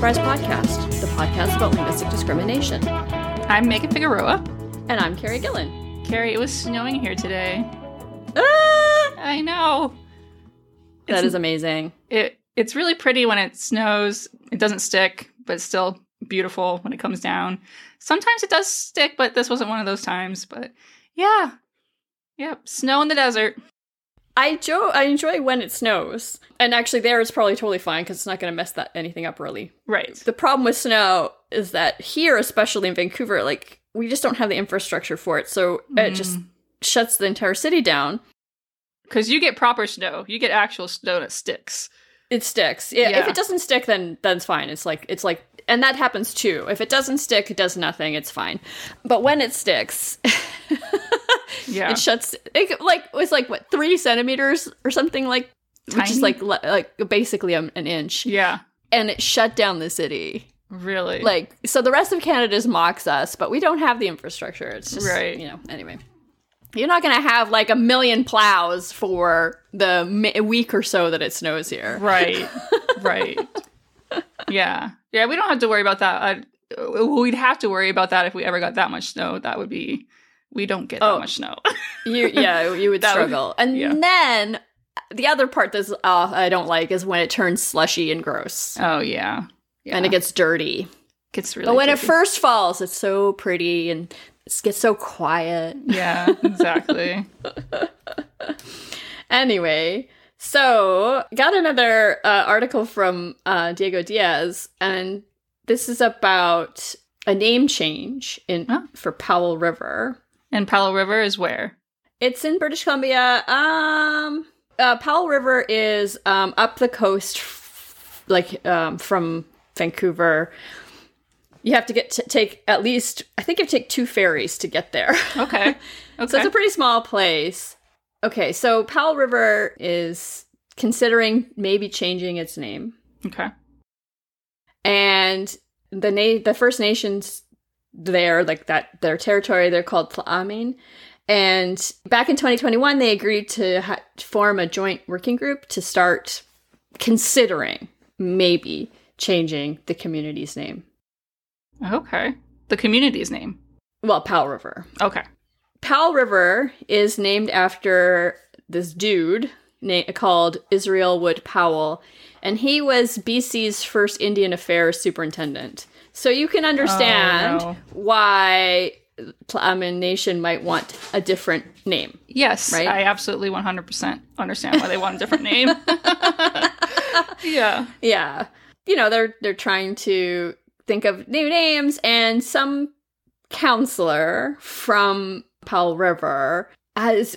Podcast, the podcast about linguistic discrimination. I'm Megan Figueroa. And I'm Carrie Gillen. Carrie, it was snowing here today. Ah! I know. That It's- is amazing. It it's really pretty when it snows. It doesn't stick, but it's still beautiful when it comes down. Sometimes it does stick, but this wasn't one of those times. But yeah. Yep. Snow in the desert. I enjoy, I enjoy when it snows. And actually, there it's probably totally fine because it's not going to mess that anything up really. Right. The problem with snow is that here, especially in Vancouver, like we just don't have the infrastructure for it. So it mm. just shuts the entire city down. Because you get proper snow. You get actual snow that sticks. It sticks. Yeah, If it doesn't stick, then that's fine. It's like it's like, and that happens too. If it doesn't stick, it does nothing. It's fine. But when it sticks, Yeah. it shuts. It like it was like what three centimeters or something like, which is like like basically an inch, yeah. and it shut down the city. Really. Like so, the rest of Canada just mocks us, but we don't have the infrastructure. It's just Right. you know. Anyway. You're not going to have like a million plows for the mi- week or so that it snows here. Right. right. Yeah. Yeah, we don't have to worry about that. I, we'd have to worry about that if we ever got that much snow. That would be we don't get Oh. that much snow. You, yeah, you would That would- struggle. and yeah. then the other part that's uh, I don't like is when it turns slushy and gross oh yeah. Yeah. and it gets dirty. gets really but when it first falls, it's so pretty and it gets so quiet. Yeah, exactly. Anyway, so got another uh, article from uh, Diego Diaz, and this is about a name change in Huh? for Powell River. And Powell River is where? It's in British Columbia. Um, uh, Powell River is um, up the coast, f- like um, from Vancouver. You have to get to take at least, I think you have take two ferries to get there. Okay. Okay. so it's a pretty small place. Okay, so Powell River is considering maybe changing its name, okay. and the na- the First Nations there, like that, their territory, they're called Tla'amin. And back in 2021, they agreed to ha- form a joint working group to start considering maybe changing the community's name. Okay. The community's name. Well, Powell River. Okay. Powell River is named after this dude na- called Israel Wood Powell, and he was BC's first Indian Affairs superintendent. So you can understand oh, no. why Tla'amin um, Nation might want a different name. Yes, Right? I absolutely 100% understand why they want a different name. yeah. Yeah. You know, they're they're trying to think of new names and some counselor from Powell River has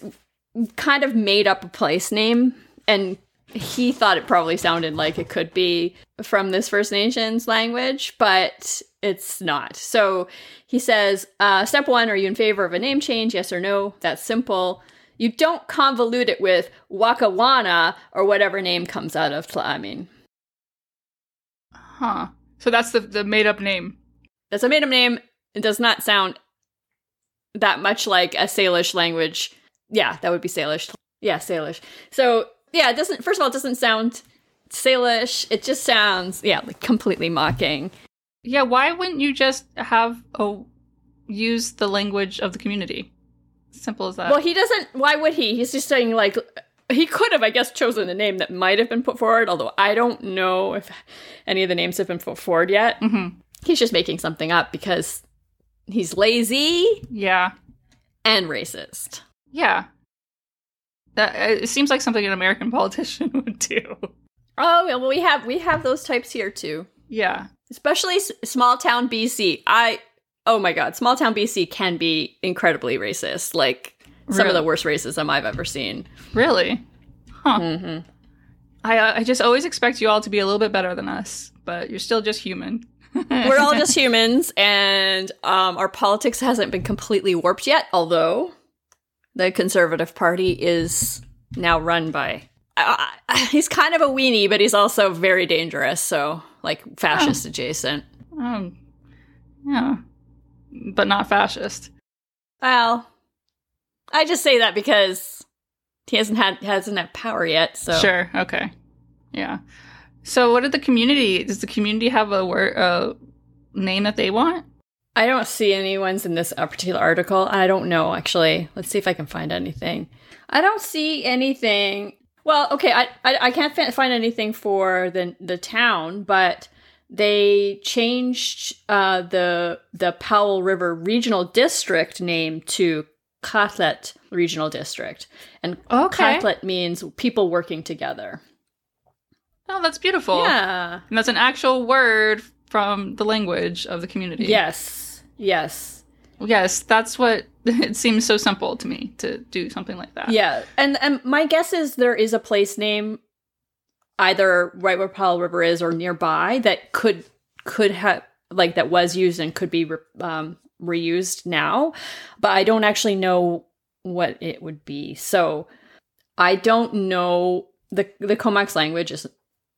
kind of made up a place name and he thought it probably sounded like it could be from this First Nations language, but it's not. So he says, uh, step one, are you in favor of a name change? Yes or no? That's simple. You don't convolute it with Wakawana or whatever name comes out of Tla'amin. Huh. So that's the the made up name. That's a made up name. It does not sound that much like a Salish language. Yeah, that would be Salish. Yeah, Salish. So yeah, it doesn't. First of all, it doesn't sound Salish. It just sounds yeah, like completely mocking. Yeah, why wouldn't you just have a use the language of the community? Simple as that. Well, he doesn't. Why would he? He's just saying like he could have, I guess, chosen a name that might have been put forward. Although I don't know if any of the names have been put forward yet. Mhm. He's just making something up because he's lazy Yeah. and racist. Yeah. That it seems like something an American politician would do. Oh well, we have we have those types here too. Yeah. especially s- small town BC. I oh my god, small town BC can be incredibly racist. Like some of the worst racism I've ever seen. Really? Huh. hmm I uh, I just always expect you all to be a little bit better than us, but you're still just human. We're all just humans, and um, our politics hasn't been completely warped yet. Although the Conservative Party is now run by. Uh, he's kind of a weenie, but he's also very dangerous. So, like fascist adjacent. um, yeah, but not fascist. Well, I just say that because he hasn't had hasn't had power yet. So Sure. Okay. Yeah. So, what did the community? Does the community have a word, a name that they want? I don't see any ones in this particular article. I don't know actually. Let's see if I can find anything. I don't see anything. Well, okay, I I, I can't find anything for the the town, but they changed uh, the the Powell River Regional District name to qathet Regional District, and Okay. qathet means people working together. Oh, that's beautiful. Yeah. And that's an actual word from the language of the community. Yes. Yes. Yes, that's what it seems so simple to me to do something like that. Yeah, and and my guess is there is a place name either right where Powell River is or nearby that could could have like that was used and could be re- um, reused now, but I don't actually know what it would be. So I don't know the the Comox language is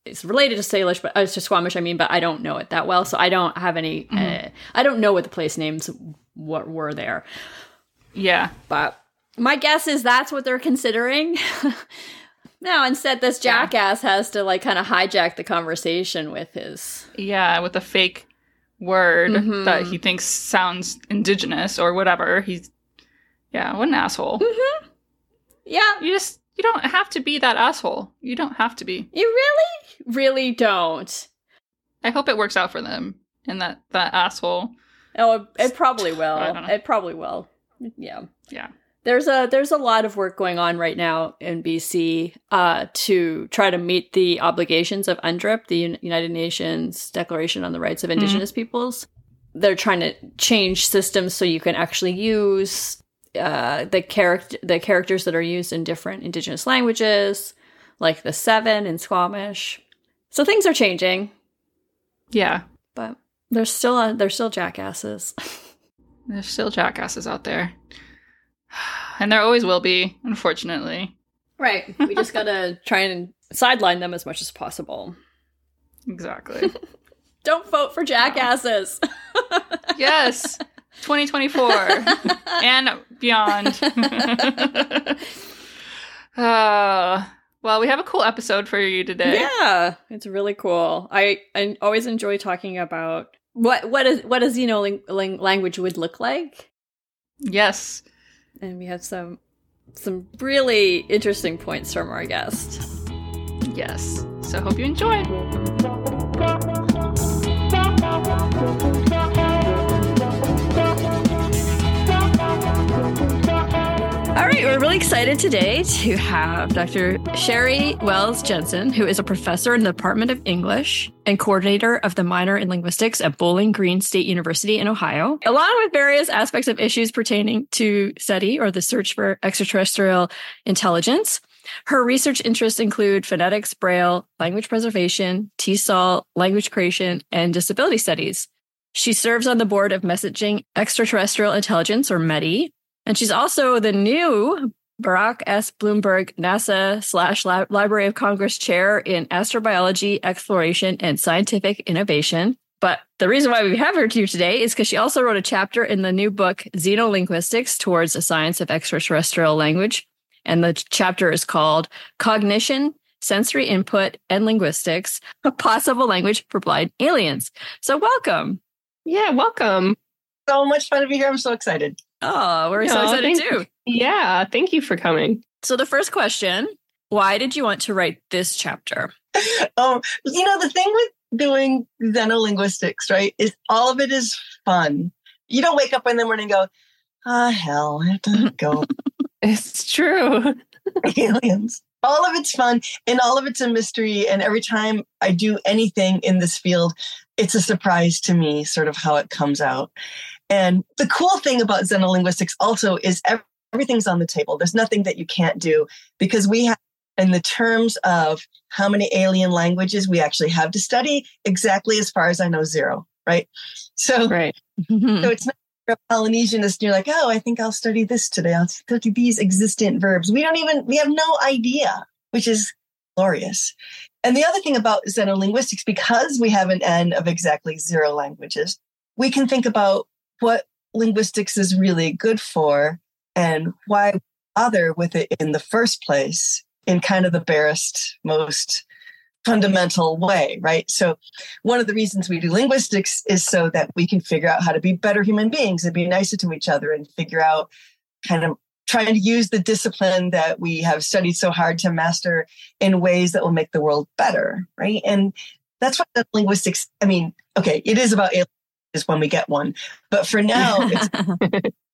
it's related to Salish, but uh, to Squamish. I mean, but I don't know it that well, so I don't have any. Mhm. Uh, I don't know what the place names what were there. Yeah. But my guess is that's what they're considering. now, instead, this Yeah. jackass has to like kind of hijack the conversation with his. Yeah, with a fake word Mhm. that he thinks sounds indigenous or whatever. He's yeah, what an asshole. Yeah, You just you don't have to be that asshole. You don't have to be. you really, really don't. I hope it works out for them and that that asshole. Oh, it, it probably will. I don't know. It probably will. Yeah. Yeah. There's a there's a lot of work going on right now in BC uh, to try to meet the obligations of UNDRIP, the Un- United Nations Declaration on the Rights of Indigenous Peoples. They're trying to change systems so you can actually use uh, the character the characters that are used in different Indigenous languages, like the seven in Squamish. So things are changing, Yeah. but there's still uh, there's still jackasses. There's still jackasses out there. And there always will be, unfortunately. right. We just gotta try and sideline them as much as possible. Exactly. Don't vote for jackasses. yes. 2024 and beyond. uh, well, we have a cool episode for you today. yeah, it's really cool. I, I always enjoy talking about what what is what a xeno ling- language would look like, Yes. and we have some some really interesting points from our guest. Yes. So hope you enjoy. All right, we're really excited today to have Dr. Sheri Wells Jensen, who is a professor in the Department of English and coordinator of the minor in linguistics at Bowling Green State University in Ohio, along with various aspects of issues pertaining to SETI or the search for extraterrestrial intelligence. Her research interests include phonetics, braille, language preservation, TESOL, language creation, and disability studies. She serves on the board of Messaging Extraterrestrial Intelligence, or METI, and she's also the new Baruch S. Blumberg NASA slash Library of Congress chair in astrobiology, exploration, and scientific innovation. But the reason why we have her here today is because she also wrote a chapter in the new book, Xenolinguistics Towards a Science of Extraterrestrial Language. And the chapter is called Cognition, Sensory Input, and Linguistics, a Possible Language for Blind Aliens. So welcome. Yeah, welcome. So much fun to be here. I'm so excited. Oh, we're so excited thank too. Yeah, thank you for coming. So the first question, why did you want to write this chapter? Um, you know, the thing with doing xenolinguistics, right, is all of it is fun. You don't wake up in the morning and go, ah, hell, I have to go It's true. aliens. All of it's fun and all of it's a mystery. And every time I do anything in this field, it's a surprise to me, sort of how it comes out. And the cool thing about xenolinguistics also is everything's on the table. There's nothing that you can't do because we have, in the terms of how many alien languages we actually have to study, exactly as far as I know, zero, right? So, Right. so mm-hmm. it's not a Polynesianist and you're like, oh, I think I'll study this today. I'll study these existent verbs. We don't even, we have no idea, which is glorious. And the other thing about xenolinguistics, because we have an N of exactly zero languages, we can think about what linguistics is really good for and why bother with it in the first place in kind of the barest, most fundamental way, right? So, one of the reasons we do linguistics is so that we can figure out how to be better human beings and be nicer to each other and figure out kind of trying to use the discipline that we have studied so hard to master in ways that will make the world better, right? And that's what linguistics, I mean, okay, it is about aliens is when we get one. But for now, it's,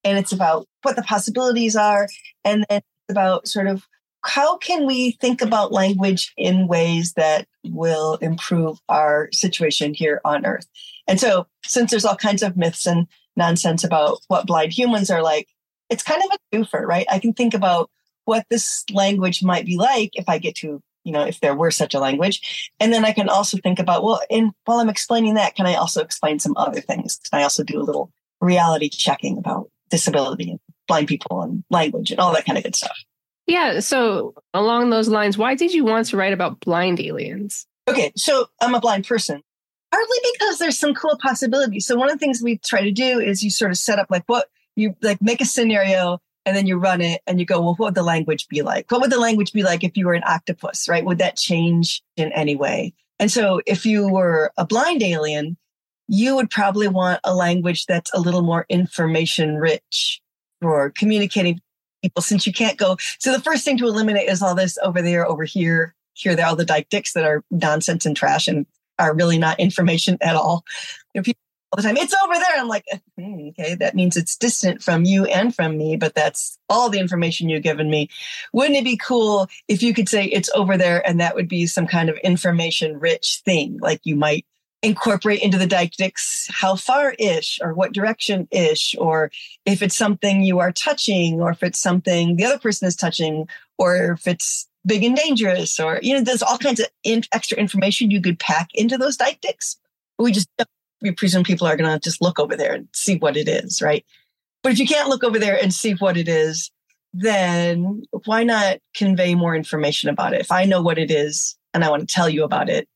and it's about what the possibilities are. And then it's about sort of how can we think about language in ways that will improve our situation here on earth and so since there's all kinds of myths and nonsense about what blind humans are like it's kind of a doofer right i can think about what this language might be like if i get to you know if there were such a language and then i can also think about well and while i'm explaining that can i also explain some other things can i also do a little reality checking about disability and blind people and language and all that kind of good stuff yeah. So along those lines, why did you want to write about blind aliens? Okay. So I'm a blind person. Partly because there's some cool possibilities. So one of the things we try to do is you sort of set up like what you like make a scenario and then you run it and you go, well, what would the language be like? What would the language be like if you were an octopus, right? Would that change in any way? And so if you were a blind alien, you would probably want a language that's a little more information rich for communicating people since you can't go. So the first thing to eliminate is all this over there, over here, here, there, all the deictics that are nonsense and trash and are really not information at all. You know, people all the time, it's over there. I'm like, okay, that means it's distant from you and from me, but that's all the information you've given me. Wouldn't it be cool if you could say it's over there and that would be some kind of information rich thing? Like you might incorporate into the deictics how far ish or what direction ish or if it's something you are touching or if it's something the other person is touching or if it's big and dangerous or you know there's all kinds of in- extra information you could pack into those deictics we just we presume people are going to just look over there and see what it is right? But if you can't look over there and see what it is then why not convey more information about it? If i know what it is and i want to tell you about it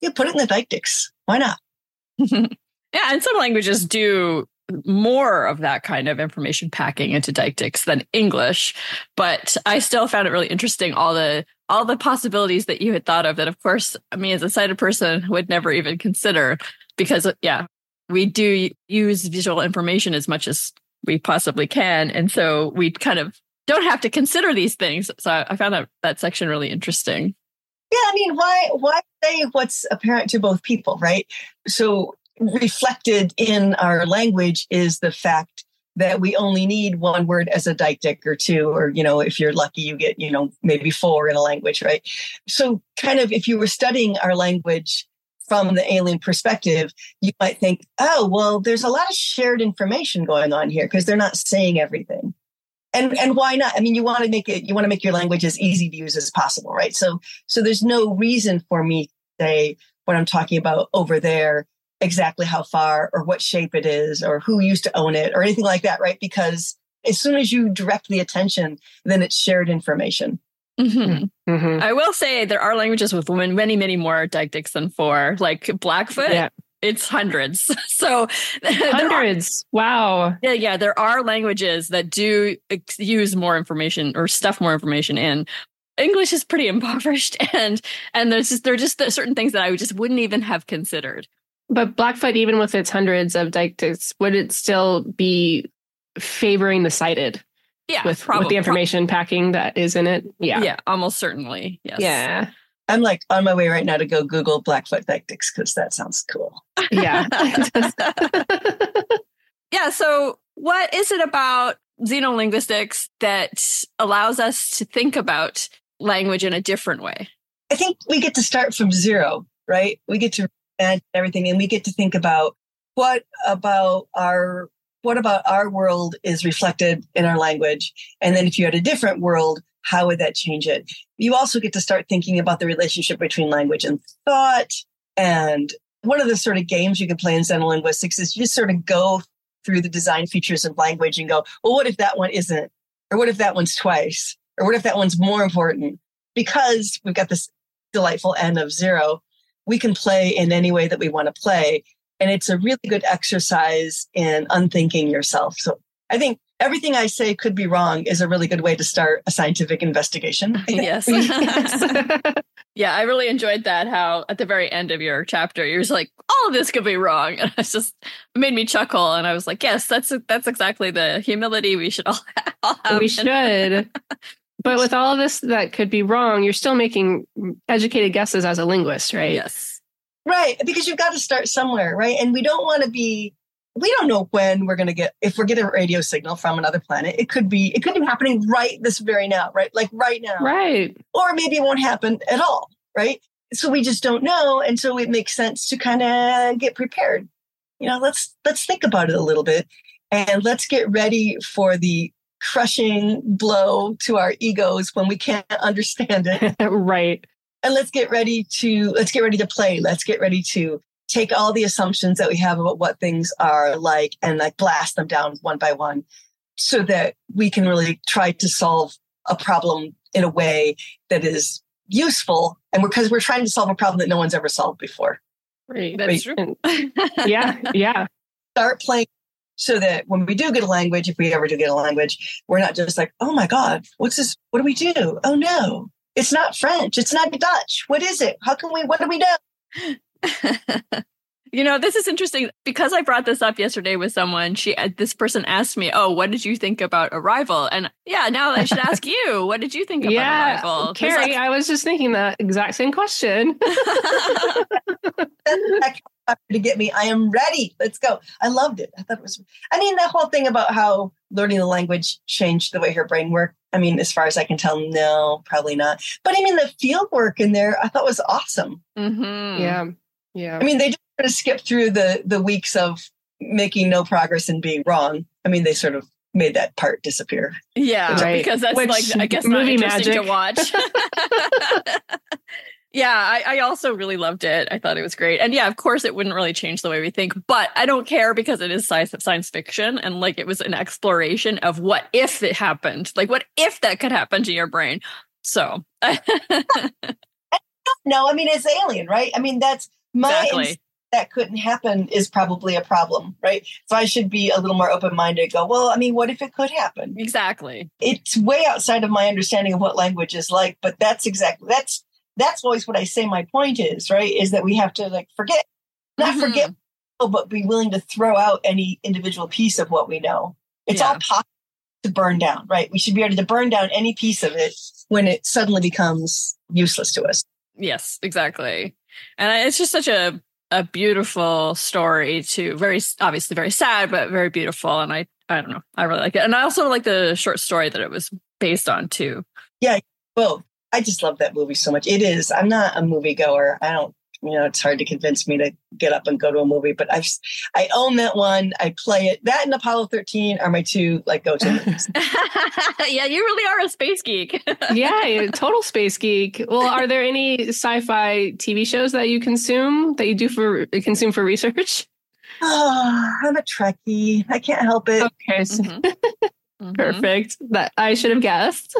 yeah put it in the deictics why not? yeah, and some languages do more of that kind of information packing into deictics than English, but I still found it really interesting all the all the possibilities that you had thought of that of course me as a sighted person would never even consider because uh, yeah, we do use visual information as much as we possibly can and so we kind of don't have to consider these things. So I found that that section really interesting. Yeah, I mean, why why say what's apparent to both people, right? So reflected in our language is the fact that we only need one word as a deictic or two, or, you know, if you're lucky, you get, you know, maybe four in a language, right? So kind of if you were studying our language from the alien perspective, you might think, oh, well, there's a lot of shared information going on here because they're not saying everything. And and why not? I mean you want to make it you want to make your language as easy to use as possible right? So so there's no reason for me to say what i'm talking about over there exactly how far or what shape it is or who used to own it or anything like that right? Because as soon as you direct the attention then it's shared information Mm-hmm. Mm-hmm. I will say there are languages with many, many more deictics than four. Like Blackfoot, yeah it's hundreds. So hundreds. Are, wow. Yeah, yeah. There are languages that do use more information or stuff more information in. English is pretty impoverished, and and there's just there are just certain things that I just wouldn't even have considered. But Blackfoot, even with its hundreds of deictics, would it still be favoring the sighted? Yeah, with, with the information packing that is in it. Yeah, yeah, almost certainly. Yes. Yeah. I'm like on my way right now to go Google Blackfoot deictics because that sounds cool. Yeah. yeah. So, what is it about xenolinguistics that allows us to think about language in a different way? I think we get to start from zero, right? We get to imagine everything and we get to think about what about our what about our world is reflected in our language and then if you had a different world how would that change it? You also get to start thinking about the relationship between language and thought. And one of the sort of games you can play in xenolinguistics is you just sort of go through the design features of language and go, well, what if that one isn't? Or what if that one's twice? Or what if that one's more important? Because we've got this delightful n of zero, we can play in any way that we want to play. And it's a really good exercise in unthinking yourself. So I think everything I say could be wrong is a really good way to start a scientific investigation. Yes. Yes. yeah, I really enjoyed that. How at the very end of your chapter, you're just like, all of this could be wrong, and it's just it made me chuckle. And I was like, yes, that's that's exactly the humility we should all have. All have. we should. But with all of this that could be wrong, you're still making educated guesses as a linguist, right? Yes. Right. Because you've got to start somewhere, right? And we don't want to be, we don't know when we're going to get, if we're getting a radio signal from another planet, it could be, it could be happening right this very now, right? Like right now. Right. Or maybe it won't happen at all, right? So we just don't know. And so it makes sense to kind of get prepared. You know, let's, let's think about it a little bit and let's get ready for the crushing blow to our egos when we can't understand it right. And let's get ready to let's get ready to play let's get ready to take all the assumptions that we have about what things are like and like blast them down one by one so that we can really try to solve a problem in a way that is useful and because we're, we're trying to solve a problem that no one's ever solved before Right. That's true. Yeah. Yeah. start playing so that when we do get a language if we ever do get a language we're not just like oh my god what's this what do we do oh no it's not french it's not dutch what is it how can we what do we do you know, this is interesting because I brought this up yesterday with someone. She, uh, this person asked me, "Oh, what did you think about Arrival?" And yeah, now I should ask you, what did you think about yeah. Arrival? 'Cause Carrie, I was just thinking that exact same question. to get me. I am ready. Let's go. I loved it. I thought it was, I mean, that whole thing about how learning the language changed the way her brain worked. I mean, as far as I can tell, no, probably not. But I mean, the field work in there, I thought was awesome. Mhm. yeah. Yeah. I mean, they just sort of skipped through the the weeks of making no progress and being wrong. I mean, they sort of made that part disappear. Yeah, Right. because that's Which like I guess not movie interesting to watch. yeah, I, I also really loved it. I thought it was great, and yeah, of course, it wouldn't really change the way we think, but I don't care because it is science science fiction, and like it was an exploration of what if it happened, like what if that could happen to your brain. So No, I mean, it's alien, right? I mean, that's my exactly. that couldn't happen is probably a problem, right? So I should be a little more open minded. Go, well, I mean, what if it could happen? Exactly. it's way outside of my understanding of what language is like but that's exactly that's that's always what i say my point is right is that we have to like forget not Mhm. forget but be willing to throw out any individual piece of what we know it's Yeah. all possible to burn down right we should be able to burn down any piece of it when it suddenly becomes useless to us Yes, exactly. And it's just such a a beautiful story too. Very obviously very sad, but very beautiful. And I I don't know, I really like it. And I also like the short story that it was based on too. Yeah, both i just love that movie so much it is i'm not a movie goer i don't you know it's hard to convince me to get up and go to a movie but i've i own that one i play it that and apollo 13 are my two like go-to movies yeah, you really are a space geek. yeah, total space geek. Well, are there any sci-fi TV shows that you consume that you do for consume for research? Oh, I'm a Trekkie. I can't help it. Okay, so- Mhm. Mhm. perfect. That I should have guessed.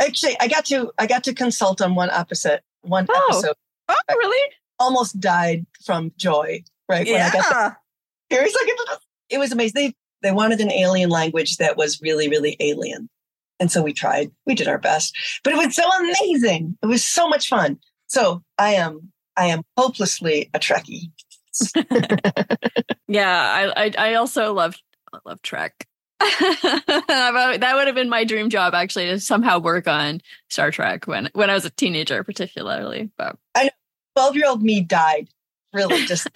Actually, I got to I got to consult on one episode. One Oh. episode Oh, really? almost died from joy. Right when I got Yeah. there, it's like it, it was amazing. They they wanted an alien language that was really really alien, and so we tried. We did our best, but it was so amazing. It was so much fun. So I am I am hopelessly a Trekkie. Yeah, I I, I also love I love Trek. That would have been my dream job actually to somehow work on Star Trek when when I was a teenager, particularly. But I know Twelve year old me died. Really, just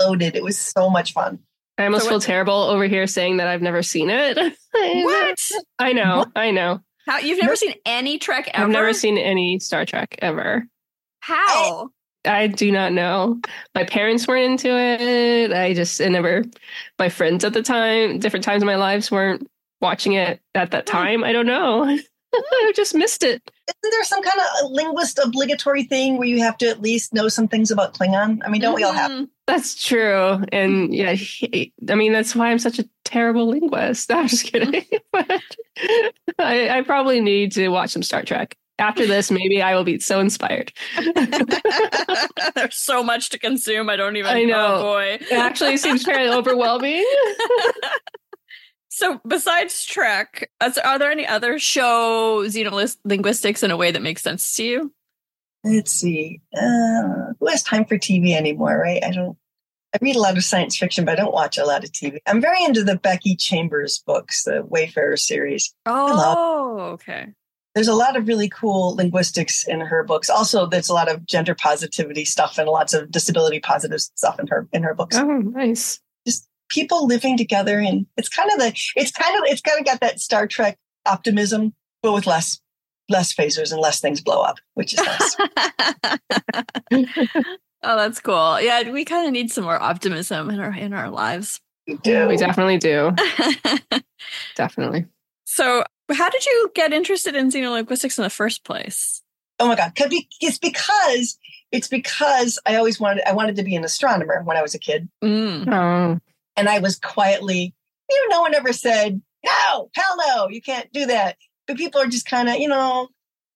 loaded. It was so much fun. I almost So feel terrible over here saying that I've never seen it. what? I know, I know. How you've never seen any Trek ever? I've never seen any Star Trek ever. How? I do not know. My parents weren't into it. I just I never. My friends at the time, different times in my lives, weren't watching it at that Hmm. time. I don't know. I just missed it. Isn't there some kind of linguist obligatory thing where you have to at least know some things about Klingon? I mean, don't we all have? Mhm. That's true. And yeah, he- I mean that's why I'm such a terrible linguist. I'm just kidding. but I, I probably need to watch some Star Trek. After this, maybe I will be so inspired. There's so much to consume. I don't even. I know. Oh boy. It actually seems fairly overwhelming. So, besides Trek, are there any other show xenolinguistics in a way that makes sense to you? Let's see. Uh, who has time for TV anymore, right? I don't. I read a lot of science fiction, but I don't watch a lot of TV. I'm very into the Becky Chambers books, the Wayfarer series. Oh, okay. There's a lot of really cool linguistics in her books. Also, there's a lot of gender positivity stuff and lots of disability positive stuff in her in her books. Oh, nice. Just people living together, and it's kind of the it's kind of it's kind of got that Star Trek optimism, but with less less phasers and less things blow up, which is nice. oh, that's cool. Yeah, we kind of need some more optimism in our in our lives. We do. We definitely do. Definitely. so, how did you get interested in xenolinguistics in the first place? Oh my god! Could be, it's because it's because I always wanted I wanted to be an astronomer when I was a kid, Mm. Oh, and I was quietly. You know, no one ever said no, hell no, you can't do that. But people are just kind of, you know,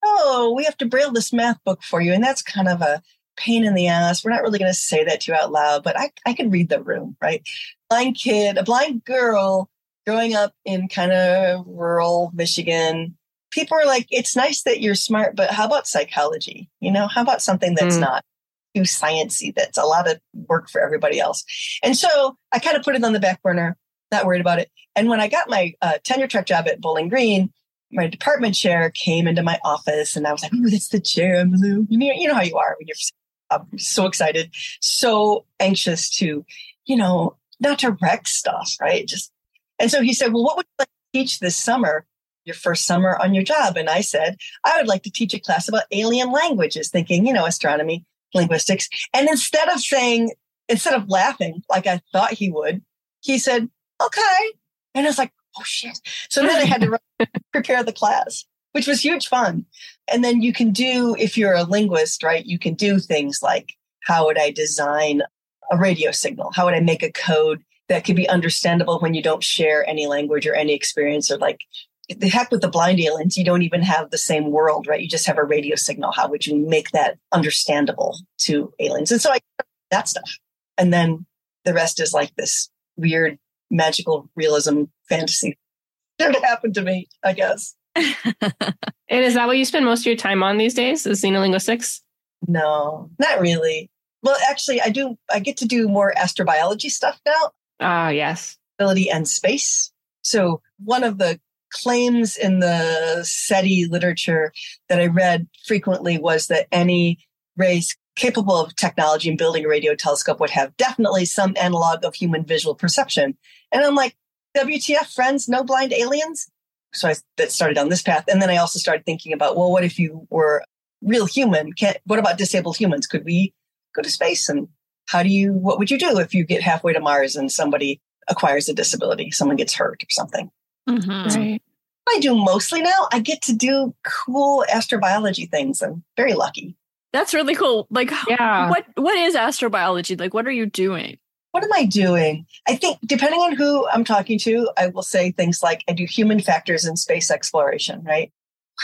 oh, we have to braille this math book for you, and that's kind of a pain in the ass. We're not really going to say that to you out loud, but I I can read the room, right? Blind kid, a blind girl growing up in kind of rural Michigan. People are like, it's nice that you're smart, but how about psychology? You know, how about something that's Mm. not too sciencey? That's a lot of work for everybody else. And so I kind of put it on the back burner, not worried about it. And when I got my uh, tenure track job at Bowling Green, my department chair came into my office, and I was like, "Ooh, that's the chair, I'm Lou." You know, you know how you are when you're I'm so excited, so anxious to, you know, not to wreck stuff, right? Just and so he said, "Well, what would you like to teach this summer?" Your first summer on your job. And I said, I would like to teach a class about alien languages, thinking, you know, astronomy, linguistics. And instead of saying, instead of laughing like I thought he would, he said, okay. And I was like, oh shit. So then I had to prepare the class, which was huge fun. And then you can do, if you're a linguist, right, you can do things like how would I design a radio signal? How would I make a code that could be understandable when you don't share any language or any experience or like the heck with the blind aliens, you don't even have the same world, right? You just have a radio signal. How would you make that understandable to aliens? And so I that stuff. And then the rest is like this weird magical realism fantasy. Of happened to me, I guess. and is that what you spend most of your time on these days? Is xenolinguistics? No, not really. Well, actually, I do. I get to do more astrobiology stuff now, Ah, yes. ability and space. So one of the claims in the SETI literature that I read frequently was that any race capable of technology and building a radio telescope would have definitely some analog of human visual perception. And I'm like, WTF, friends, no blind aliens? So I that started on this path. And then I also started thinking about, well, what if you were real human? Can't, what about disabled humans? Could we go to space? And how do you, what would you do if you get halfway to Mars and somebody acquires a disability, someone gets hurt or something? Mhm. Right. I do mostly now. I get to do cool astrobiology things. I'm very lucky. That's really cool. Like, Yeah. what what is astrobiology? Like, what are you doing? What am I doing? I think depending on who I'm talking to, I will say things like I do human factors in space exploration, right?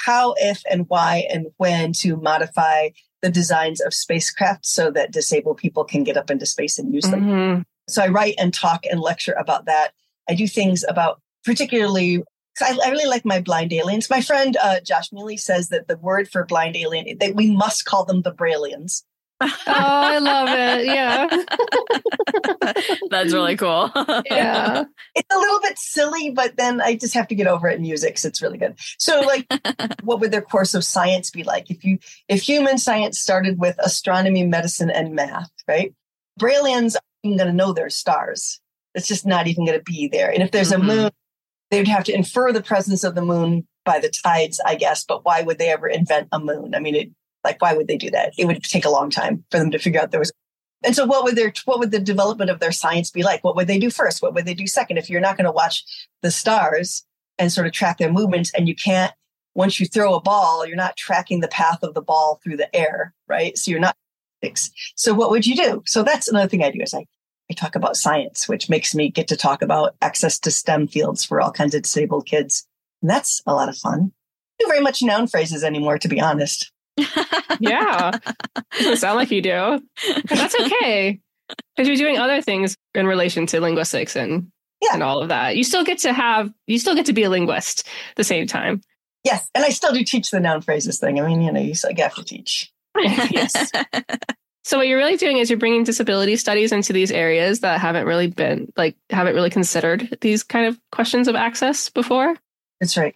How, if, and why, and when to modify the designs of spacecraft so that disabled people can get up into space and use them. Mhm. So I write and talk and lecture about that. I do things about particularly. I, I really like my blind aliens. My friend uh, Josh Mealy says that the word for blind alien that we must call them the Braillians. Oh, I love it. Yeah. That's really cool. Yeah. It's a little bit silly, but then I just have to get over it in music. 'cause it's really good. So, like, what would their course of science be like if you if human science started with astronomy, medicine, and math? Right? Braillians aren't even going to know there's stars. It's just not even going to be there. And if there's Mhm. a moon, they'd have to infer the presence of the moon by the tides, I guess. But why would they ever invent a moon? I mean, it like why would they do that? It would take a long time for them to figure out there was. And so, what would their what would the development of their science be like? What would they do first? What would they do second? If you're not going to watch the stars and sort of track their movements, and you can't once you throw a ball, you're not tracking the path of the ball through the air, right? So you're not. So what would you do? So that's another thing I do is I I talk about science, which makes me get to talk about access to STEM fields for all kinds of disabled kids. And that's a lot of fun. Don't very much noun phrases anymore, to be honest. Yeah. Doesn't sound like you do. That's okay. Because you're doing other things in relation to linguistics and Yeah. and all of that. You still get to have you still get to be a linguist at the same time. Yes, and I still do teach the noun phrases thing. I mean, you know, you still have to teach. yes. So what you're really doing is you're bringing disability studies into these areas that haven't really been like haven't really considered these kind of questions of access before. That's right.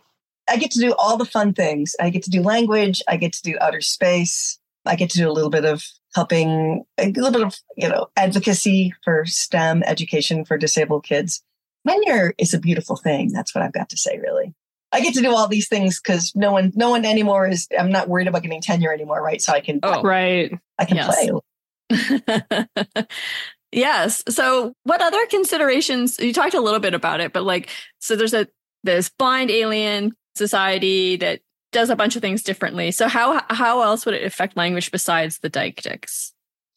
I get to do all the fun things. I get to do language. I get to do outer space. I get to do a little bit of helping, a little bit of, you know, advocacy for STEM education for disabled kids. Tenure is a beautiful thing. That's what I've got to say, really. I get to do all these things because no one, no one anymore is, I'm not worried about getting tenure anymore, right? So I can, Oh. Right. I can Yes. play. yes. So, what other considerations? You talked a little bit about it, but like, so there's a this blind alien society that does a bunch of things differently. So, how how else would it affect language besides the deictics?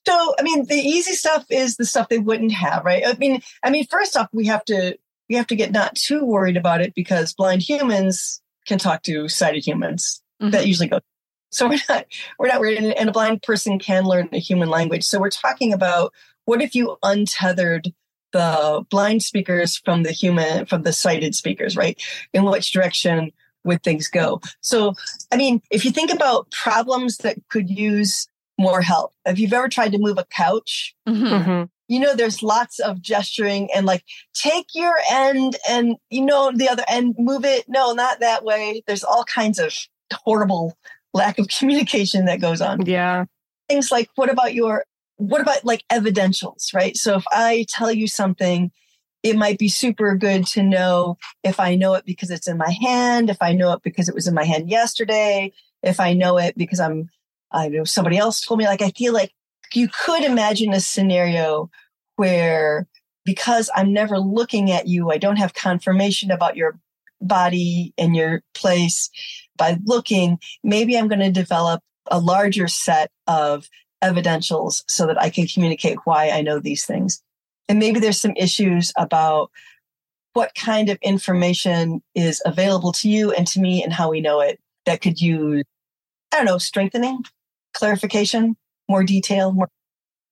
So, I mean, the easy stuff is the stuff they wouldn't have, right? I mean, I mean, first off, we have to we have to get not too worried about it because blind humans can talk to sighted humans. Mhm. That usually goes. So we're not we're not worried, and a blind person can learn a human language. So we're talking about what if you untethered the blind speakers from the human from the sighted speakers, right? In which direction would things go? So, I mean, if you think about problems that could use more help, if you've ever tried to move a couch, Mhm. Mhm. you know there's lots of gesturing and like take your end and you know the other end move it no not that way there's all kinds of horrible lack of communication that goes on Yeah. things like what about your what about like evidentials right so if i tell you something it might be super good to know if i know it because it's in my hand if i know it because it was in my hand yesterday if i know it because i'm i know somebody else told me like i feel like you could imagine a scenario where because i'm never looking at you i don't have confirmation about your body and your place by looking maybe i'm going to develop a larger set of evidentials so that I can communicate why I know these things. And maybe there's some issues about what kind of information is available to you and to me and how we know it that could use, I don't know, strengthening, clarification, more detail, more.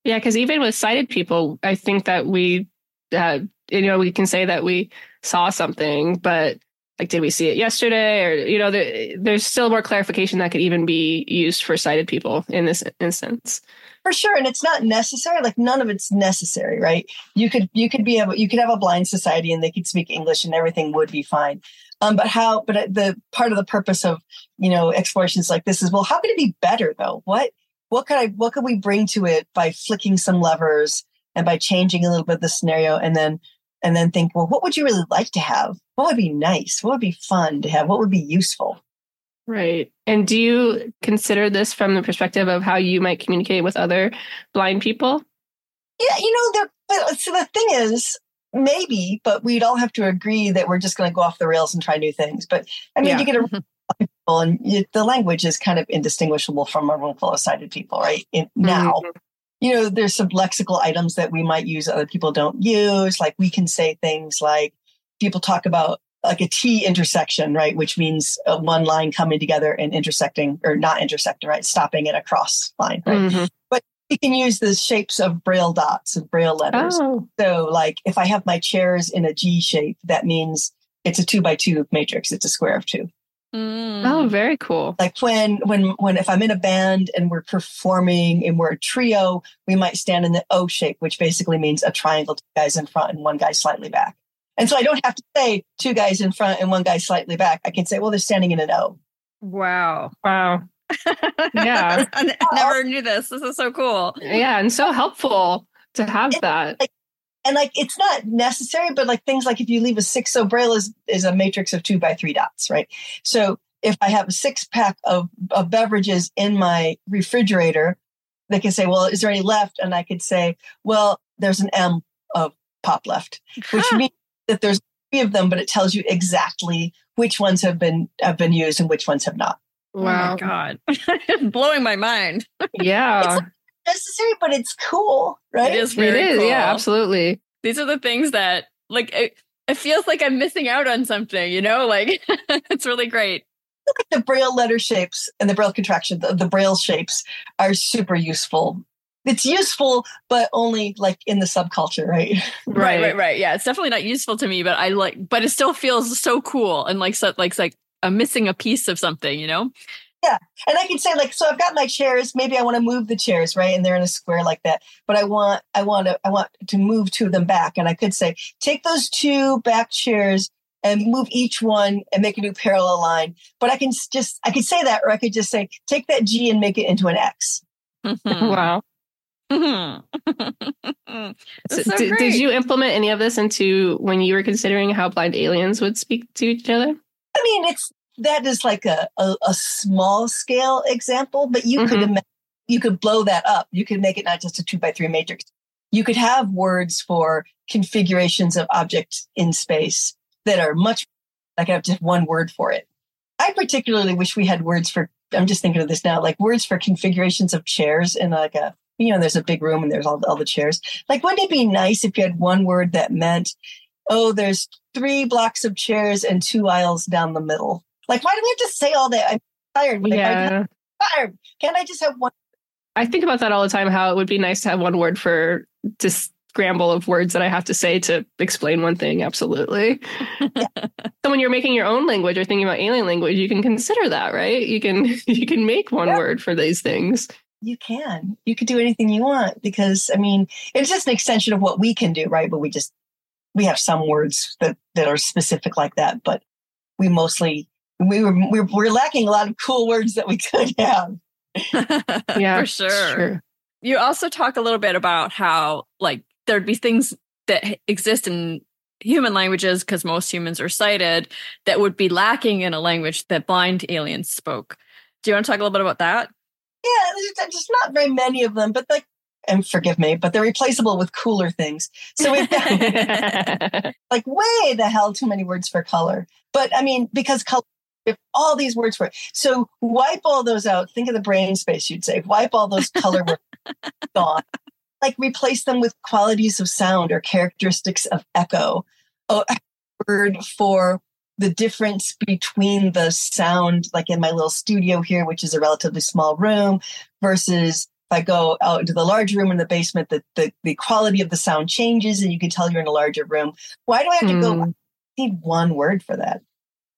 Yeah, because even with sighted people, I think that we, uh, you know, we can say that we saw something, but like, did we see it yesterday? Or, you know, there, there's still more clarification that could even be used for sighted people in this instance. For sure, and it's not necessary. Like none of it's necessary, right? You could you could be a, you could have a blind society and they could speak English and everything would be fine. Um, but how? But the part of the purpose of you know explorations like this is well, how could it be better though? What what could I what could we bring to it by flicking some levers and by changing a little bit of the scenario and then and then think, well, what would you really like to have? What would be nice? What would be fun to have? What would be useful? Right. And do you consider this from the perspective of how you might communicate with other blind people? Yeah, you know, there. But so the thing is, maybe, but we'd all have to agree that we're just going to go off the rails and try new things. But I mean, Yeah. you get a people, and you, the language is kind of indistinguishable from a room full of sighted people, right? In, now, Mhm. You know, there's some lexical items that we might use other people don't use. Like we can say things like people talk about like a T intersection, right? Which means uh, one line coming together and intersecting or not intersecting, right? Stopping at a cross line, right? Mhm. We can use the shapes of braille dots and braille letters. Oh, So, like, if I have my chairs in a G shape, that means it's a two by two matrix. It's a square of two. Mm. oh, very cool. Like when, when, when, if I'm in a band and we're performing and we're a trio, we might stand in the O shape, which basically means a triangle, two guys in front and one guy slightly back. And so I don't have to say two guys in front and one guy slightly back. I can say, well, they're standing in an O. Wow. Wow. Yeah. I n- never knew this. This is so cool. Yeah, and so helpful to have that. And like, it's not necessary, but like things like if you leave a six, so braille is, is a matrix of two by three dots, right? So if I have a six pack of, of beverages in my refrigerator, they can say, well, is there any left? And I could say, well, there's an M of pop left, which Huh. means that there's three of them, but it tells you exactly which ones have been, have been used and which ones have not. Oh my god. Blowing my mind. Yeah. Necessary, but it's cool, right? It is It very is. cool. Yeah, absolutely. These are the things that like it, it feels like I'm missing out on something, you know? Like it's really great. the braille letter shapes and the braille contraction the, the braille shapes are super useful it's useful, but only like in the subculture, right? Right. right, right, Yeah, it's definitely not useful to me, but I like, but it still feels so cool and like, so, like, like I'm missing a piece of something, you know? Yeah. And I can say like, so I've got my chairs, maybe I want to move the chairs, right? And they're in a square like that. But I want, I want to, I want to move two of them back. And I could say, take those two back chairs and move each one and make a new parallel line. But I can just, I could say that, or I could just say, take that G and make it into an X. Mm-hmm. wow. So so did, did you implement any of this into when you were considering how blind aliens would speak to each other? I mean, it's, that is like a, a, a small scale example, but you could Mhm. imagine, you could blow that up. You could make it not just a two by three matrix. You could have words for configurations of objects in space that are much like I have just one word for it. I particularly wish we had words for I'm just thinking of this now, like words for configurations of chairs in like a you know, there's a big room and there's all, all the chairs. Like, wouldn't it be nice if you had one word that meant, oh, there's three blocks of chairs and two aisles down the middle? Like, why do we have to say all that? I'm tired. Like, I'm Yeah. tired. Can't I just have one? I think about that all the time, how it would be nice to have one word for this scramble of words that I have to say to explain one thing. Absolutely. so when you're making your own language or thinking about alien language, you can consider that, right? You can you can make one Yeah. word for these things. You can. You could do anything you want because, I mean, it's just an extension of what we can do, right? But we just, we have some words that, that are specific like that, but we mostly, we were, we're, we're lacking a lot of cool words that we could have. Yeah, for sure. Sure. You also talk a little bit about how like there'd be things that exist in human languages because most humans are sighted that would be lacking in a language that blind aliens spoke. Do you want to talk a little bit about that? Yeah, there's just not very many of them, but like, and forgive me, but they're replaceable with cooler things. So we've got like way the hell too many words for color. But I mean, because color, we have all these words for it. So wipe all those out. Think of the brain space, you'd say. Wipe all those color words gone. Like replace them with qualities of sound or characteristics of echo. Oh, word for the difference between the sound, like in my little studio here, which is a relatively small room, versus if I go out into the large room in the basement, the, the, the quality of the sound changes and you can tell you're in a larger room. Why do I have to go? Hmm. I need one word for that.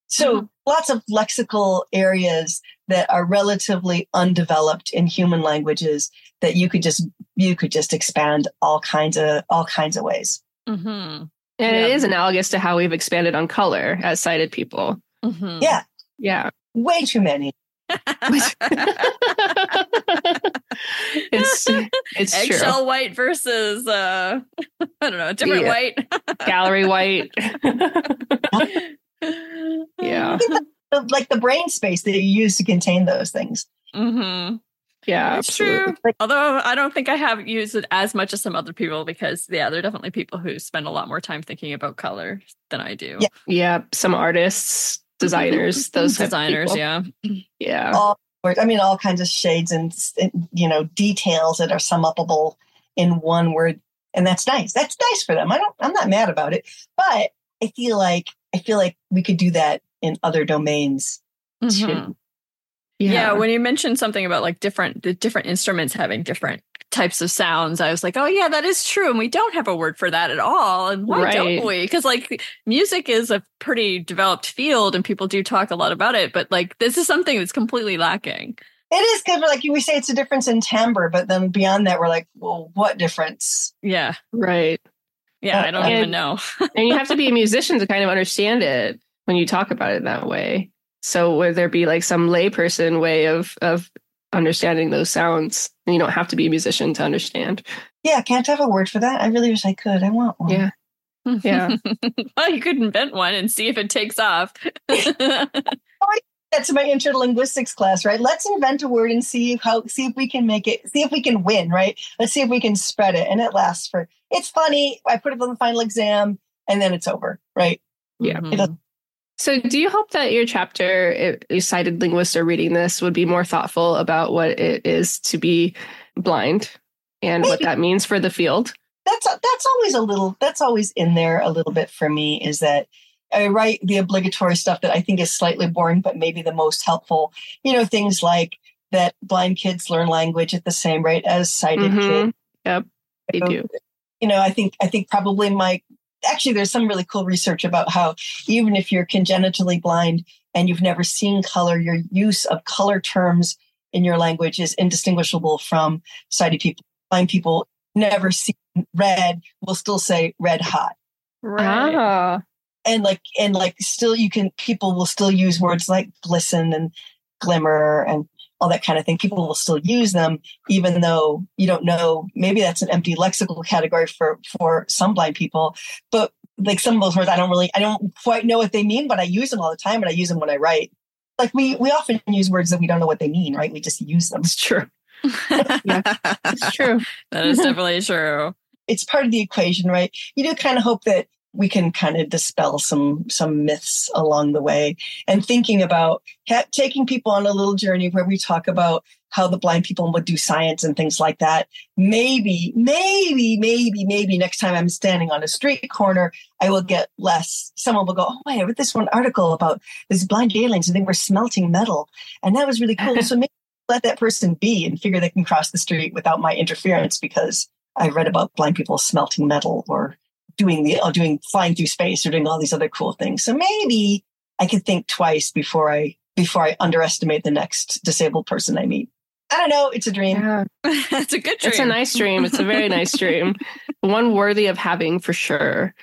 So Mhm. Lots of lexical areas that are relatively undeveloped in human languages that you could just you could just expand all kinds of all kinds of ways. Mm-hmm. And it Yeah. is analogous to how we've expanded on color as sighted people. Mm-hmm. Yeah, Yeah. way too many. it's it's true. Eggshell white versus uh I don't know, different Yeah. white. Gallery white. Yeah. Like the brain space that you use to contain those things. Mm-hmm. yeah. It's absolutely. true. Although I don't think I have used it as much as some other people because yeah, there are definitely people who spend a lot more time thinking about color than I do. Yeah. Yeah. Some artists, designers, those designers, yeah. Yeah. All words. I mean, all kinds of shades and and, you know details that are sum upable in one word, and that's nice. That's nice for them. I don't. I'm not mad about it, but I feel like I feel like we could do that in other domains. Mhm. Yeah. when you mentioned something about like different the different instruments having different types of sounds, I was like, oh yeah, that is true, and we don't have a word for that at all. And why Right. don't we? Because like music is a pretty developed field, and people do talk a lot about it, but like this is something that's completely lacking. It is because like we say it's a difference in timbre, but then beyond that, we're like, well, what difference? Yeah, Right. Yeah, I don't uh, even know. and you have to be a musician to kind of understand it when you talk about it that way. So would there be like some layperson way of of understanding those sounds? And you don't have to be a musician to understand. Yeah, can't I have a word for that? I really wish I could. I want one. Yeah. Yeah. well, you could invent one and see if it takes off. That's my interlinguistics class, right? Let's invent a word and see how see if we can make it, see if we can win, right? Let's see if we can spread it. And it lasts for it's funny. I put it on the final exam and then it's over, right? Yeah. Mhm. So do you hope that your chapter, if you sighted linguists are reading this, would be more thoughtful about what it is to be blind and what that means for the field? That's that's always a little that's always in there a little bit for me is that I write the obligatory stuff that I think is slightly boring, but maybe the most helpful. You know, things like that blind kids learn language at the same rate as sighted Mhm. kids. Yep, they So, do. You know, I think I think probably my actually there's some really cool research about how even if you're congenitally blind and you've never seen color, your use of color terms in your language is indistinguishable from sighted people. Blind people never see red will still say red hot. Ah, and like and like still you can people will still use words like glisten and glimmer and all that kind of thing people will still use them even though you don't know maybe that's an empty lexical category for for some blind people but like some of those words i don't really i don't quite know what they mean but i use them all the time and i use them when i write like we we often use words that we don't know what they mean right we just use them it's true. It's true. that is definitely true. it's part of the equation, right? You do kind of hope that we can kind of dispel some some myths along the way, and thinking about ha- taking people on a little journey where we talk about how the blind people would do science and things like that. Maybe, maybe, maybe, maybe next time I'm standing on a street corner, I will get less. Someone will go, "Oh, wait, I read this one article about these blind aliens and they were smelting metal, and that was really cool." so maybe let that person be and figure they can cross the street without my interference because I read about blind people smelting metal or doing the or doing flying through space or doing all these other cool things. So maybe I could think twice before I before I underestimate the next disabled person I meet. I don't know. It's a dream. Yeah. it's a good dream. It's a nice dream. It's a very nice dream. One worthy of having for sure.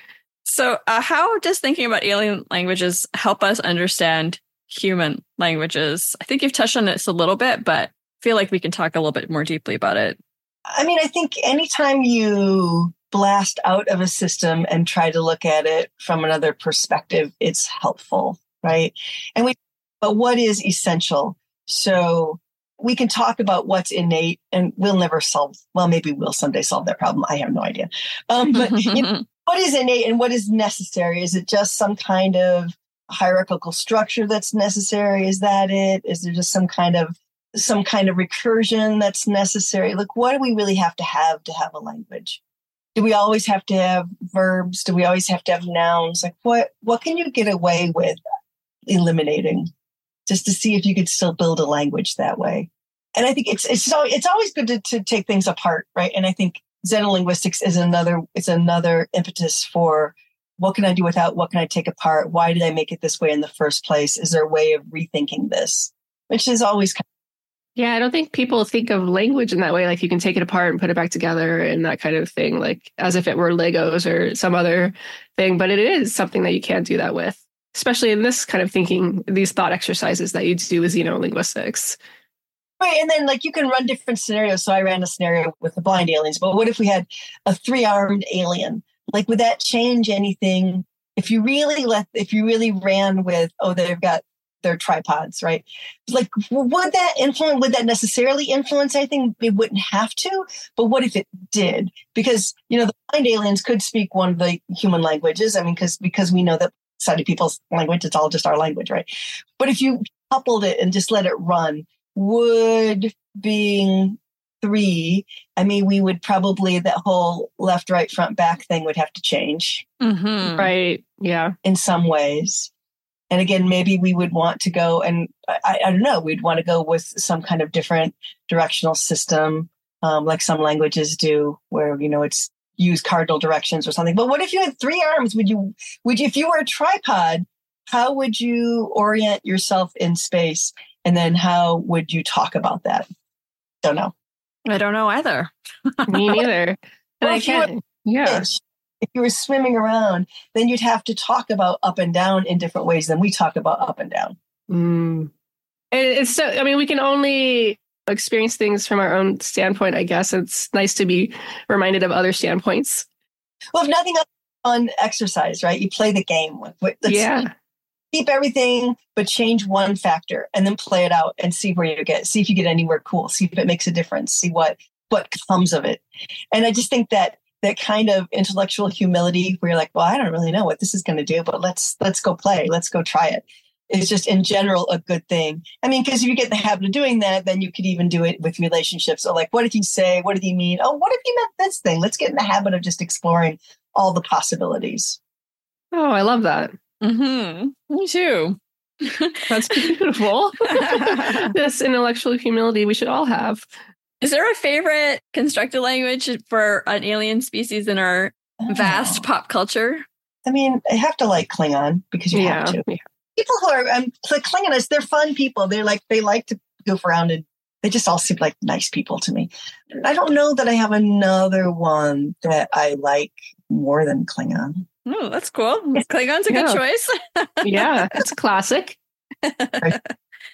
So, uh, how does thinking about alien languages help us understand human languages? I think you've touched on this a little bit, but I feel like we can talk a little bit more deeply about it. I mean, I think anytime you blast out of a system and try to look at it from another perspective, it's helpful, right? And we, but what is essential? So we can talk about what's innate and we'll never solve, well, maybe we'll someday solve that problem. I have no idea. Um, but you know, what is innate and what is necessary? Is it just some kind of hierarchical structure that's necessary? Is that it? Is there just some kind of some kind of recursion that's necessary? Like, what do we really have to have to have a language? Do we always have to have verbs? Do we always have to have nouns? Like, what what can you get away with eliminating, just to see if you could still build a language that way? And I think it's it's so it's always good to, to take things apart, right? And I think xenolinguistics is another it's another impetus for what can I do without? What can I take apart? Why did I make it this way in the first place? Is there a way of rethinking this? Which is always kind Yeah, I don't think people think of language in that way. Like you can take it apart and put it back together and that kind of thing, like as if it were Legos or some other thing. But it is something that you can do that with, especially in this kind of thinking, these thought exercises that you do with xenolinguistics. Right. And then like you can run different scenarios. So I ran a scenario with the blind aliens, but what if we had a three armed alien? Like would that change anything? If you really let if you really ran with, oh, they've got their tripods, right? Like would that influence would that necessarily influence anything? It wouldn't have to, but what if it did? Because you know, the blind aliens could speak one of the human languages. I mean, because because we know that sighted people's language, it's all just our language, right? But if you coupled it and just let it run, would being three, I mean, we would probably that whole left, right, front, back thing would have to change Mhm. Right. Yeah. in some ways. And again, maybe we would want to go and I, I don't know, we'd want to go with some kind of different directional system, um, like some languages do, where you know it's use cardinal directions or something. But what if you had three arms? Would you would you if you were a tripod, how would you orient yourself in space? And then how would you talk about that? Don't know. I don't know either. Me neither. And Well, I if you were- can't. Yeah. fish. If you were swimming around, then you'd have to talk about up and down in different ways than we talk about up and down. Mm. And it's so, I mean, we can only experience things from our own standpoint, I guess. It's nice to be reminded of other standpoints. Well, if nothing else, fun exercise, right? You play the game. With, with, yeah. keep everything, but change one factor, and then play it out and see where you get. See if you get anywhere cool. See if it makes a difference. See what what comes of it. And I just think that that kind of intellectual humility, where you're like, well, I don't really know what this is going to do, but let's let's go play. Let's go try it. it. Is just in general a good thing. I mean, because if you get in the habit of doing that, then you could even do it with relationships. So, like, what did he say? What did he mean? Oh, what if he meant this thing? Let's get in the habit of just exploring all the possibilities. Oh, I love that. hmm Me too. That's beautiful. this intellectual humility we should all have. Is there a favorite constructed language for an alien species in our vast pop culture? I mean, I have to like Klingon because you have to. yeah. People who are um, Kl- Klingonists, they're fun people. They're like they like to goof around and they just all seem like nice people to me. I don't know that I have another one that I like more than Klingon. Oh, that's cool. Klingon's a good Yeah. choice. Yeah, it's a classic.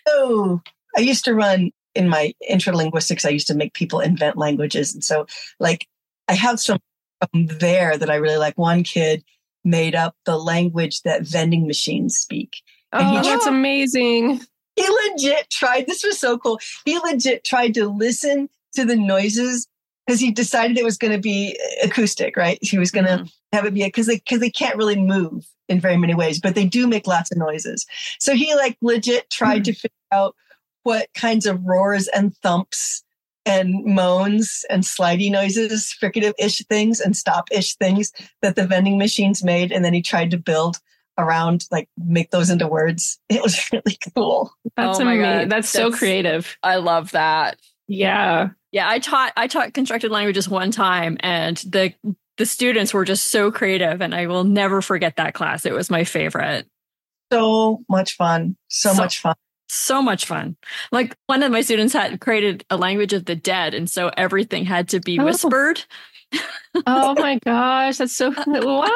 Oh, I used to run in my interlinguistics. I used to make people invent languages, and so like I have some from there that I really like. One kid made up the language that vending machines speak. And he Oh, that's tried- amazing. He legit tried. This was so cool. He legit tried to listen to the noises because he decided it was going to be acoustic, right? He was going to Mhm. have it be because they because they can't really move in very many ways, but they do make lots of noises. So he like legit tried to figure out what kinds of roars and thumps and moans and slidey noises, fricative-ish things and stop-ish things that the vending machines made, and then he tried to build around like make those into words. It was really cool. That's Oh my amazing. God, That's, so creative. I love that. Yeah. Yeah, I taught I taught constructed languages one time and the the students were just so creative and I will never forget that class. It was my favorite. So much fun. So, So- much fun. So much fun. Like one of my students had created a language of the dead and so everything had to be Oh. whispered. Oh my gosh, that's so wow.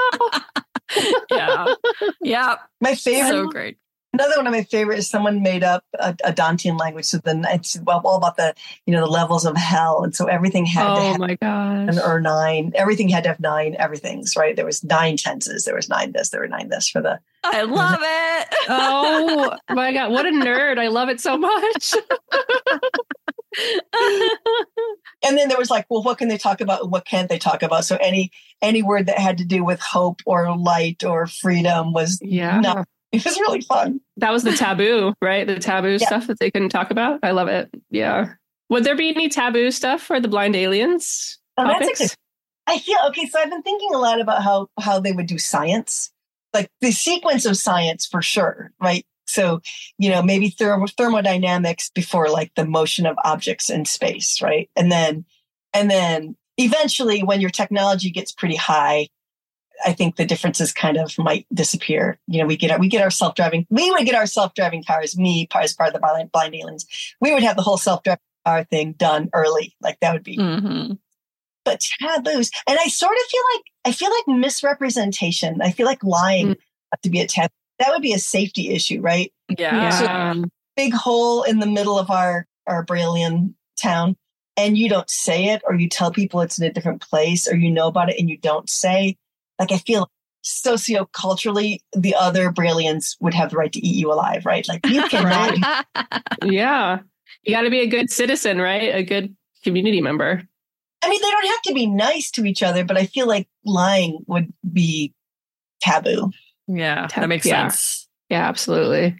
yeah. Yeah. My favorite So great. Another one of my favorite is someone made up a, a Dantean language. So then it's well, all about the you know the levels of hell, and so everything had to Oh have my gosh. an or nine. Everything had to have nine everything's right. There was nine tenses. There was nine this. There were nine this for the. I love it. Oh my god, what a nerd. I love it so much. And then there was like, well, what can they talk about? and What can't they talk about? So any any word that had to do with hope or light or freedom was. Yeah. No. It was really fun. That was the taboo, right? The taboo Yeah. stuff that they couldn't talk about. I love it. Yeah. Would there be any taboo stuff for the blind aliens? Oh, that's topics? good I feel okay. So I've been thinking a lot about how how they would do science, like the sequence of science for sure, right? So you know maybe thermo, thermodynamics before like the motion of objects in space, right? And then and then eventually when your technology gets pretty high, I think the differences kind of might disappear. You know, we get our we get our self driving. We would get our self driving cars. Me as part of the blind, blind aliens, we would have the whole self driving car thing done early. Like that would be Mhm. but taboos and i sort of feel like i feel like misrepresentation i feel like lying Mm. have to be a taboo that would be a safety issue right Yeah. Yeah. big hole in the middle of our our Braillian town and you don't say it or you tell people it's in a different place or you know about it and you don't say like i feel socioculturally the other Braillians would have the right to eat you alive right like you cannot yeah. You got to be a good citizen, right? A good community member. i mean they don't have to be nice to each other but i feel like lying would be taboo yeah. That makes Yeah. sense. Yeah, absolutely.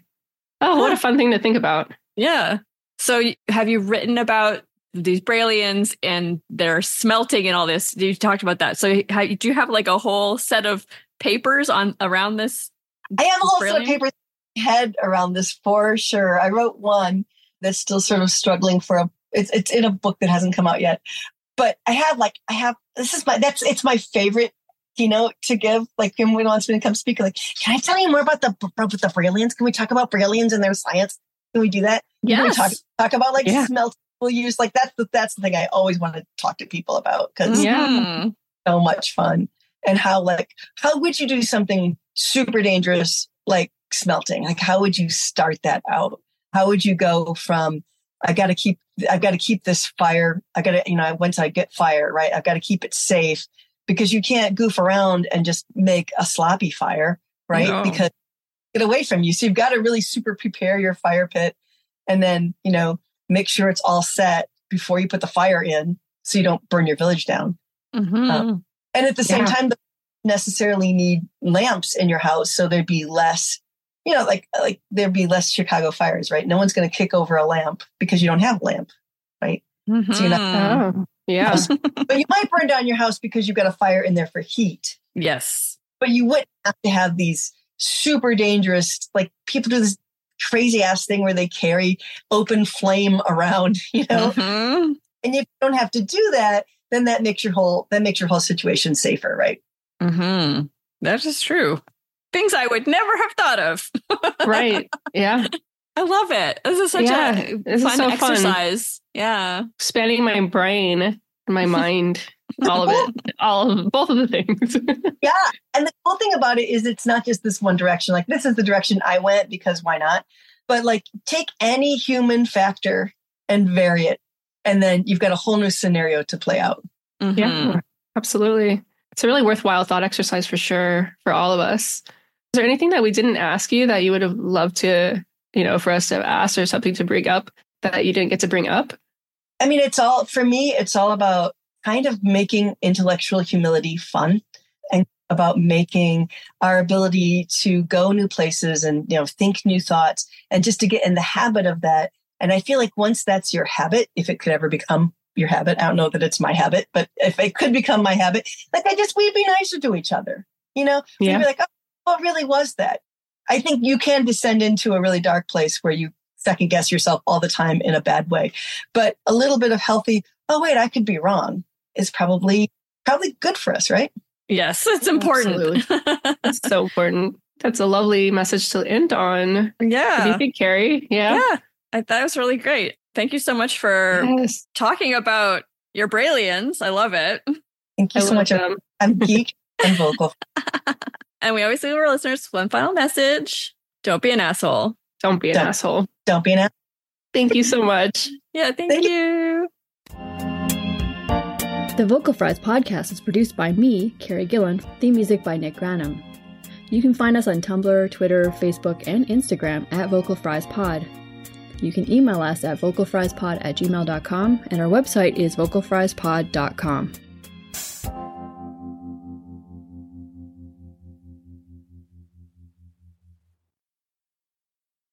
Oh, what a fun thing to think about. Yeah. So have you written about these Braillians and they're smelting and all this? You talked about that. So how, do you have like a whole set of papers on around this? I have a whole set of papers head around this for sure. I wrote one that's still sort of struggling for a. It's it's in a book that hasn't come out yet, but I have like I have this is my that's it's my favorite keynote to give. Like when he wants me to come speak, like can I tell you more about the about the Braillians? Can we talk about Braillians and their science? Can we do that? Yeah, can we talk talk about like Yeah. smelt use like that's the that's the thing I always want to talk to people about because Yeah. Mhm. so much fun and how like how would you do something super dangerous like smelting like how would you start that out how would you go from i got to keep i've got to keep this fire i got to you know once i get fire right i've got to keep it safe because you can't goof around and just make a sloppy fire right No. because get away from you so you've got to really super prepare your fire pit and then you know make sure it's all set before you put the fire in so you don't burn your village down Mhm. and at the same Yeah. time, don't necessarily need lamps in your house, so there'd be less, you know, like like there'd be less Chicago fires, right? No one's going to kick over a lamp because you don't have a lamp, right? so you're not- Mhm. Oh, yeah. but you might burn down your house because you've got a fire in there for heat. yes. But you wouldn't have to have these super dangerous, like people do this crazy ass thing where they carry open flame around, you know? Mhm. And if you don't have to do that, then that makes your whole that makes your whole situation safer, right? Mhm. That is true. Things I would never have thought of. right. Yeah. I love it. This is such Yeah, a fun so fun. exercise. Yeah. Spanning my brain, my mind, all of it, all of both of the things. Yeah. And the cool thing about it is it's not just this one direction. Like this is the direction I went because why not? But like take any human factor and vary it. And then you've got a whole new scenario to play out. Mhm. Yeah, absolutely. It's a really worthwhile thought exercise for sure for all of us. Is there anything that we didn't ask you that you would have loved to, you know, for us to have asked or something to bring up that you didn't get to bring up? I mean, it's all for me, it's all about kind of making intellectual humility fun and about making our ability to go new places and you know think new thoughts and just to get in the habit of that. And I feel like once that's your habit, if it could ever become your habit, I don't know that it's my habit, but if it could become my habit, like I just we'd be nicer to each other. You know, we'd Yeah. be like, oh, what really was that? I think you can descend into a really dark place where you second guess yourself all the time in a bad way. But a little bit of healthy, oh wait, I could be wrong is probably probably good for us, right? Yes, it's important. That's so important. That's a lovely message to end on. What do you think, Carrie? Yeah. Yeah. I, that was really great. Thank you so much for Yes. talking about your Braillians. I love it. Thank you I so much. them. I'm geek and vocal. And we always leave our listeners one final message. Don't be an asshole. Don't be an Don't. asshole. Don't be an ass. Thank you so much. Yeah, thank, Thank you. The Vocal Fries podcast is produced by me, Carrie Gillon, theme music by Nick Granum. You can find us on Tumblr, Twitter, Facebook, and Instagram at Vocal Fries Pod. You can email us at vocalfriespod at gmail.com, and our website is vocalfriespod.com.